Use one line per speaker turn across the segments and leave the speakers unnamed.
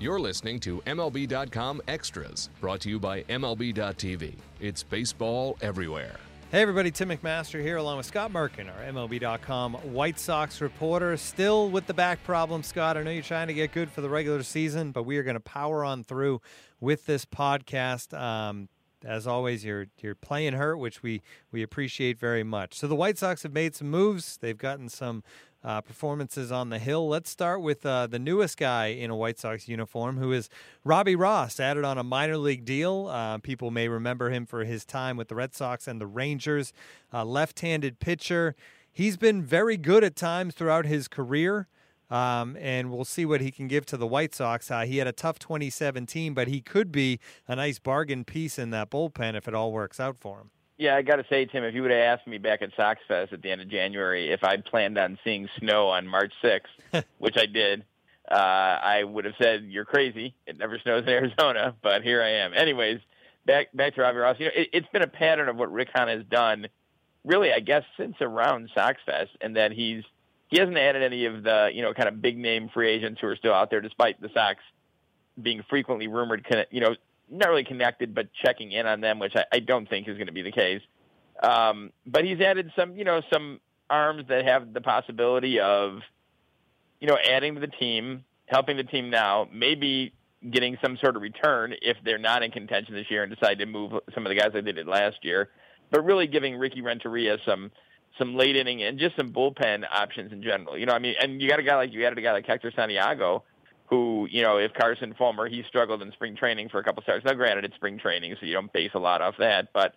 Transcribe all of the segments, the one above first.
You're listening to MLB.com Extras, brought to you by MLB.tv. It's baseball everywhere.
Hey everybody, Tim McMaster here along with Scott Merkin, our MLB.com White Sox reporter. Still with the back problem, Scott. I know you're trying to get good for the regular season, but we are going to power on through with this podcast. Um, as always, you're you're playing hurt, which we we appreciate very much. So the White Sox have made some moves. They've gotten some uh, performances on the hill. Let's start with uh, the newest guy in a White Sox uniform, who is Robbie Ross, added on a minor league deal. Uh, people may remember him for his time with the Red Sox and the Rangers. left-handed pitcher. He's been very good at times throughout his career. Um, and we'll see what he can give to the White Sox. Uh, he had a tough 2017, but he could be a nice bargain piece in that bullpen if it all works out for him.
Yeah, I got to say, Tim, if you would have asked me back at Sox Fest at the end of January if I planned on seeing snow on March 6th, which I did, uh, I would have said you're crazy. It never snows in Arizona, but here I am. Anyways, back back to Robbie Ross. You know, it, it's been a pattern of what Rick Hahn has done, really, I guess, since around Sox Fest, and that he's he hasn't added any of the you know kind of big name free agents who are still out there, despite the Sox being frequently rumored, you know, not really connected, but checking in on them, which I, I don't think is going to be the case. Um, but he's added some, you know, some arms that have the possibility of, you know, adding to the team, helping the team now, maybe getting some sort of return if they're not in contention this year and decide to move some of the guys like they did last year. But really giving Ricky Renteria some some late inning and just some bullpen options in general. You know, I mean, and you got a guy like you added a guy like Hector Santiago, who, you know, if Carson Fulmer, he struggled in spring training for a couple starts. Now, granted, it's spring training, so you don't base a lot off that. But,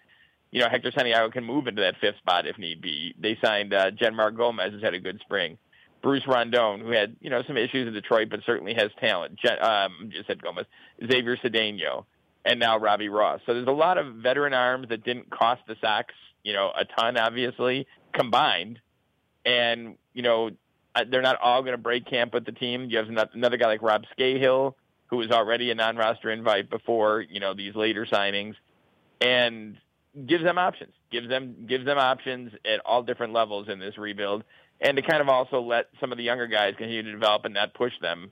you know, Hector Santiago can move into that fifth spot if need be. They signed uh, Jeanmar Gomez, who's had a good spring. Bruce Rondon, who had, you know, some issues in Detroit, but certainly has talent. Je- um, just said Gomez. Xavier Cedeno, and now Robbie Ross. So there's a lot of veteran arms that didn't cost the Sox, you know, a ton, obviously, combined. And, you know, they're not all going to break camp with the team. You have another guy like Rob Scahill, who was already a non-roster invite before you know these later signings, and gives them options. Gives them gives them options at all different levels in this rebuild, and to kind of also let some of the younger guys continue to develop and not push them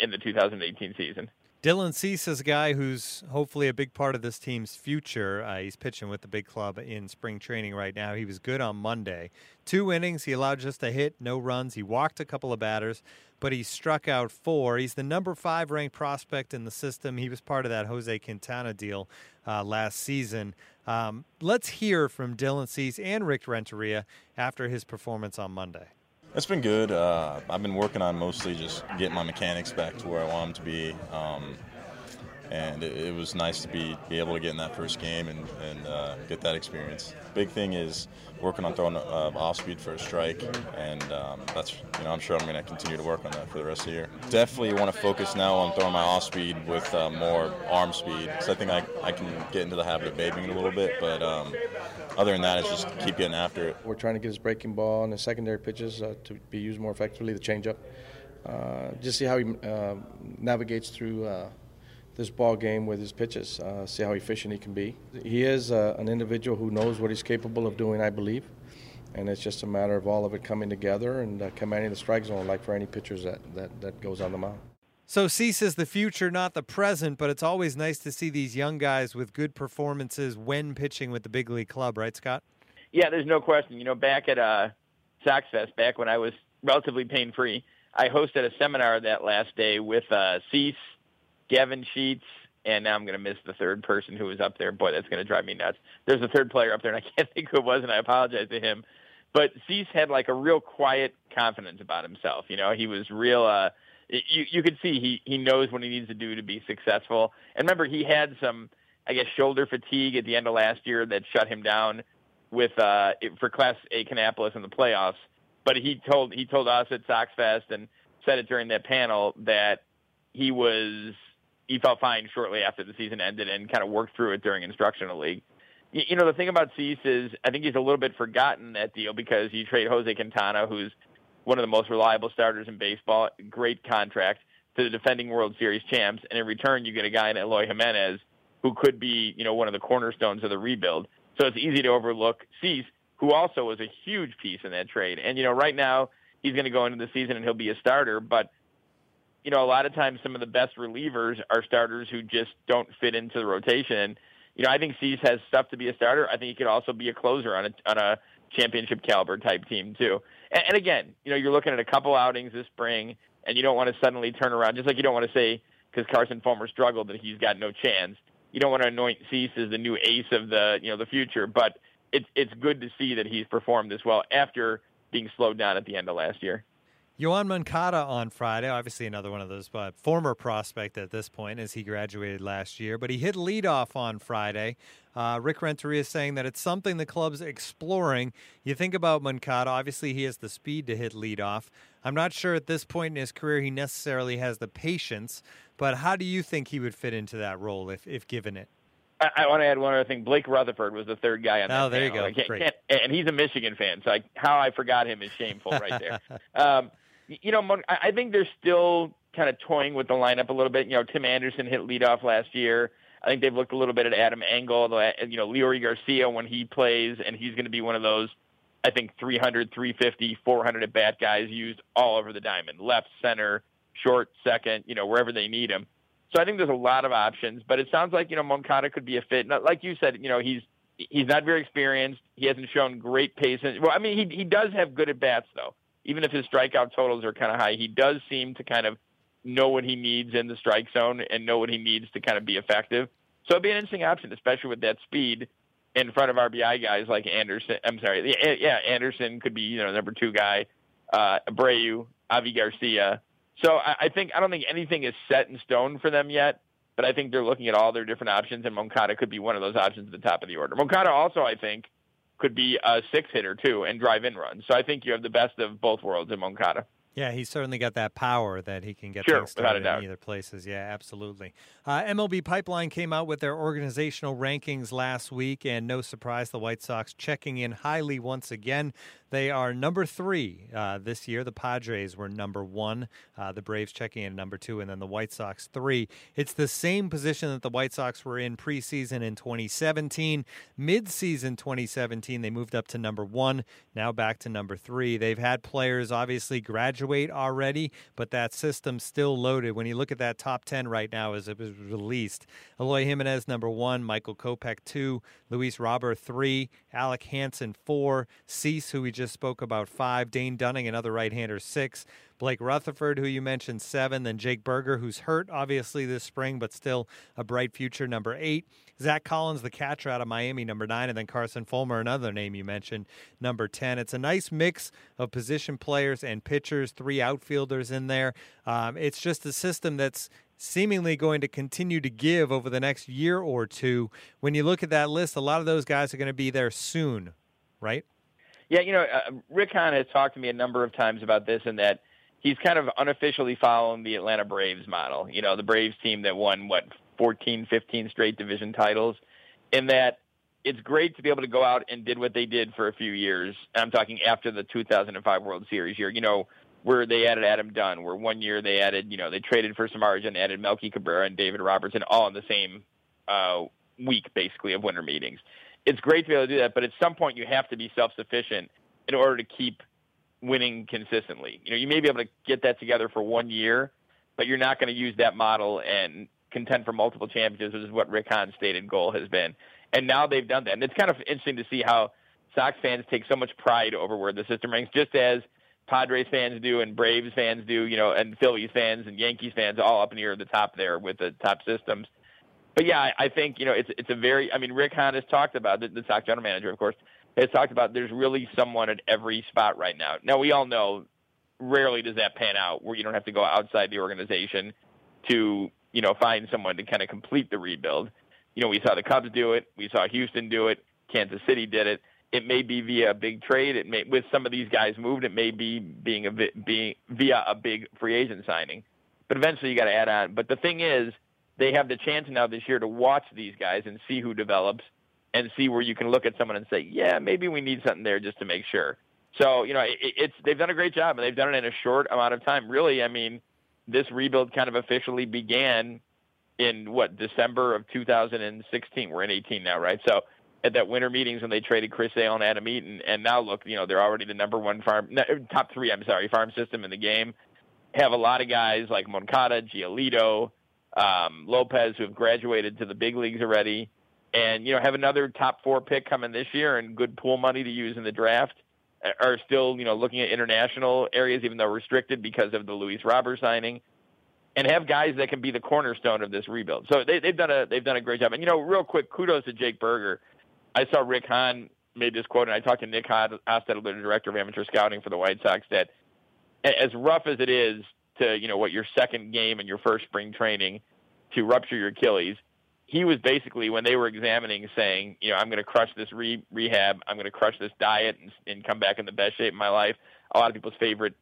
in the 2018 season.
Dylan Cease is a guy who's hopefully a big part of this team's future. Uh, he's pitching with the big club in spring training right now. He was good on Monday. Two innings, he allowed just a hit, no runs. He walked a couple of batters, but he struck out four. He's the number five ranked prospect in the system. He was part of that Jose Quintana deal uh, last season. Um, let's hear from Dylan Cease and Rick Renteria after his performance on Monday.
It's been good. Uh, I've been working on mostly just getting my mechanics back to where I want them to be. Um, and it, it, was nice to be, be able to get in that first game and, and uh, get that experience. Big thing is working on throwing uh, off speed for a strike, and um, that's you know I'm sure I'm going to continue to work on that for the rest of the year. Definitely want to focus now on throwing my off speed with uh, more arm speed, because I think I, I can get into the habit of babying it a little bit, but um, other than that, it's just keep getting after it.
We're trying to get his breaking ball and his secondary pitches uh, to be used more effectively, the changeup. Uh, just see how he uh, navigates through uh, this ball game with his pitches, uh, see how efficient he can be. He is uh, an individual who knows what he's capable of doing, I believe, and it's just a matter of all of it coming together and commanding the strike zone, like for any pitchers that, that, that goes on the mound.
So Cease is the future, not the present, but it's always nice to see these young guys with good performances when pitching with the big league club, right, Scott?
Yeah, there's no question. You know, back at uh, Sox Fest, back when I was relatively pain free, I hosted a seminar that last day with uh, Cease, Gavin Sheets, and now I'm going to miss the third person who was up there. Boy, that's going to drive me nuts. There's a third player up there, and I can't think who it was, and I apologize to him. But Cease had like a real quiet confidence about himself. You know, he was real. uh you you can see he he knows what he needs to do to be successful. And remember, he had some, I guess, shoulder fatigue at the end of last year that shut him down with uh for Class A Kannapolis in the playoffs. But he told he told us at Sox Fest and said it during that panel that he was he felt fine shortly after the season ended and kind of worked through it during instructional league. You, you know, the thing about Cease is I think he's a little bit forgotten that deal because you trade Jose Quintana, who's one of the most reliable starters in baseball, great contract to the defending World Series champs, and in return you get a guy in Eloy Jimenez who could be, you know, one of the cornerstones of the rebuild. So it's easy to overlook Cease, who also was a huge piece in that trade. And you know, right now he's going to go into the season and he'll be a starter, but you know, a lot of times some of the best relievers are starters who just don't fit into the rotation. You know, I think Cease has stuff to be a starter. I think he could also be a closer on a on a championship caliber type team too. And, and again, you know, you're looking at a couple outings this spring, and you don't want to suddenly turn around. Just like you don't want to say because Carson Fulmer struggled that he's got no chance. You don't want to anoint Cease as the new ace of the you know the future, but it's it's good to see that he's performed this well after being slowed down at the end of last year.
Yoan Moncada on Friday, obviously another one of those uh, former prospect at this point as he graduated last year, but he hit leadoff on Friday. Uh, Rick Renteria is saying that it's something the club's exploring. You think about Moncada, obviously he has the speed to hit leadoff. I'm not sure at this point in his career he necessarily has the patience, but how do you think he would fit into that role if, if given it?
I, I want to add one other thing. Blake Rutherford was the third guy on that.
Oh, there
panel.
you go. Great.
and he's a Michigan fan, so I, how I forgot him is shameful right there. um, you know, I think they're still kind of toying with the lineup a little bit. You know, Tim Anderson hit leadoff last year. I think they've looked a little bit at Adam Engel, you know, Leury Garcia when he plays, and he's going to be one of those, I think, 300, 350, 400 at bat guys used all over the diamond, left, center, short, second, you know, wherever they need him. So I think there's a lot of options, but it sounds like you know Moncada could be a fit. Like you said, you know, he's he's not very experienced. He hasn't shown great pace. Well, I mean, he he does have good at bats though even if his strikeout totals are kind of high, he does seem to kind of know what he needs in the strike zone and know what he needs to kind of be effective. So it'd be an interesting option, especially with that speed in front of RBI guys like Anderson. I'm sorry, yeah, Anderson could be you know number two guy, uh, Abreu, Avi Garcia. So I, I think I don't think anything is set in stone for them yet, but I think they're looking at all their different options, and Moncada could be one of those options at the top of the order. Moncada also, I think, could be a six hitter too and drive in runs. So I think you have the best of both worlds in Moncada.
Yeah, he's certainly got that power that he can get
sure,
things started in either places. Yeah, absolutely. Uh, MLB Pipeline came out with their organizational rankings last week, and no surprise, the White Sox checking in highly once again. They are number three uh, this year. The Padres were number one. Uh, the Braves checking in number two, and then the White Sox three. It's the same position that the White Sox were in preseason in 2017. Mid-season 2017, they moved up to number one. Now back to number three. They've had players obviously graduate already, but that system's still loaded. When you look at that top 10 right now as it was released, Eloy Jimenez number one, Michael Kopech two, Luis Robert three, Alec Hansen four, Cease, who we just just spoke about five. Dane Dunning, another right hander, six. Blake Rutherford, who you mentioned, seven. Then Jake Burger, who's hurt obviously this spring, but still a bright future, number eight. Zach Collins, the catcher out of Miami, number nine. And then Carson Fulmer, another name you mentioned, number 10. It's a nice mix of position players and pitchers, three outfielders in there. Um, it's just a system that's seemingly going to continue to give over the next year or two. When you look at that list, a lot of those guys are going to be there soon, right?
Yeah, you know, uh, Rick Hahn has talked to me a number of times about this and that he's kind of unofficially following the Atlanta Braves model. You know, the Braves team that won, what, 14, 15 straight division titles, in that it's great to be able to go out and did what they did for a few years. I'm talking after the 2005 World Series year, you know, where they added Adam Dunn, where one year they added, you know, they traded for Samardzija, added Melky Cabrera and David Robertson all in the same uh, week, basically, of winter meetings it's great to be able to do that, but at some point you have to be self-sufficient in order to keep winning consistently. You know, you may be able to get that together for one year, but you're not going to use that model and contend for multiple championships, which is what Rick Hahn's stated goal has been. And now they've done that. And it's kind of interesting to see how Sox fans take so much pride over where the system ranks, just as Padres fans do and Braves fans do, you know, and Phillies fans and Yankees fans all up near the top there with the top systems but yeah, I, I think you know it's it's a very. I mean, Rick Hahn has talked about the, the Sox general manager, of course, has talked about there's really someone at every spot right now. Now we all know, rarely does that pan out where you don't have to go outside the organization to you know find someone to kind of complete the rebuild. You know, we saw the Cubs do it, we saw Houston do it, Kansas City did it. It may be via a big trade. It may with some of these guys moved. It may be being a being via a big free agent signing. But eventually, you got to add on. But the thing is they have the chance now this year to watch these guys and see who develops and see where you can look at someone and say, yeah, maybe we need something there just to make sure. So you know, it, it's they've done a great job and they've done it in a short amount of time. Really, I mean, this rebuild kind of officially began in what December of 2016. We're in 18 now, right? So at that winter meetings when they traded Chris Sale and Adam Eaton, and now look, you know, they're already the number one farm, top three. I'm sorry, farm system in the game have a lot of guys like Moncada, Giolito, um, Lopez who have graduated to the big leagues already, and you know have another top four pick coming this year and good pool money to use in the draft. Uh, are still you know looking at international areas even though restricted because of the Luis Robert signing, and have guys that can be the cornerstone of this rebuild. So they, they've done a they've done a great job. And you know, real quick, kudos to Jake Burger. I saw Rick Hahn made this quote, and I talked to Nick Hahn, Hostetler, the director of amateur scouting for the White Sox, that as rough as it is to you know what your second game and your first spring training to rupture your Achilles, he was basically when they were examining saying, you know, I'm going to crush this re- rehab, I'm going to crush this diet, and, and come back in the best shape of my life. A lot of people's favorite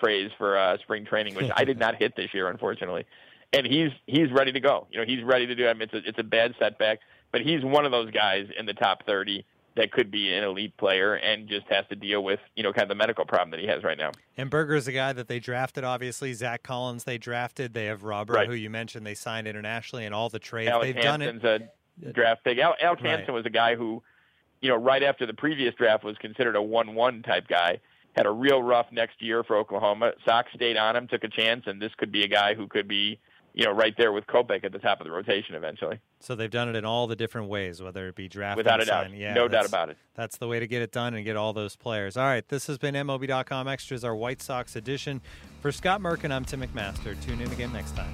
phrase for uh, spring training, which I did not hit this year, unfortunately. And he's he's ready to go. You know, he's ready to do. I mean, it's a, it's a bad setback, but he's one of those guys in the top 30 that could be an elite player and just has to deal with you know kind of the medical problem that he has right now.
And Burger's a guy that they drafted. Obviously, Zach Collins they drafted. They have Robert,
right.
who you mentioned they signed internationally, and all the trades
Alex
they've done it.
a draft pick. Al,
Right.
Hansen was a guy who, you know, right after the previous draft was considered a one-one type guy. Had a real rough next year for Oklahoma. Sox stayed on him, took a chance, and this could be a guy who could be, you know, right there with Kopech at the top of the rotation eventually.
So they've done it in all the different ways, whether it be drafting,
Without a doubt.
Yeah,
no doubt about it.
That's the way to get it done and get all those players. All right, this has been MLB.com Extras, our White Sox edition. For Scott Merkin, I'm Tim McMaster. Tune in again next time.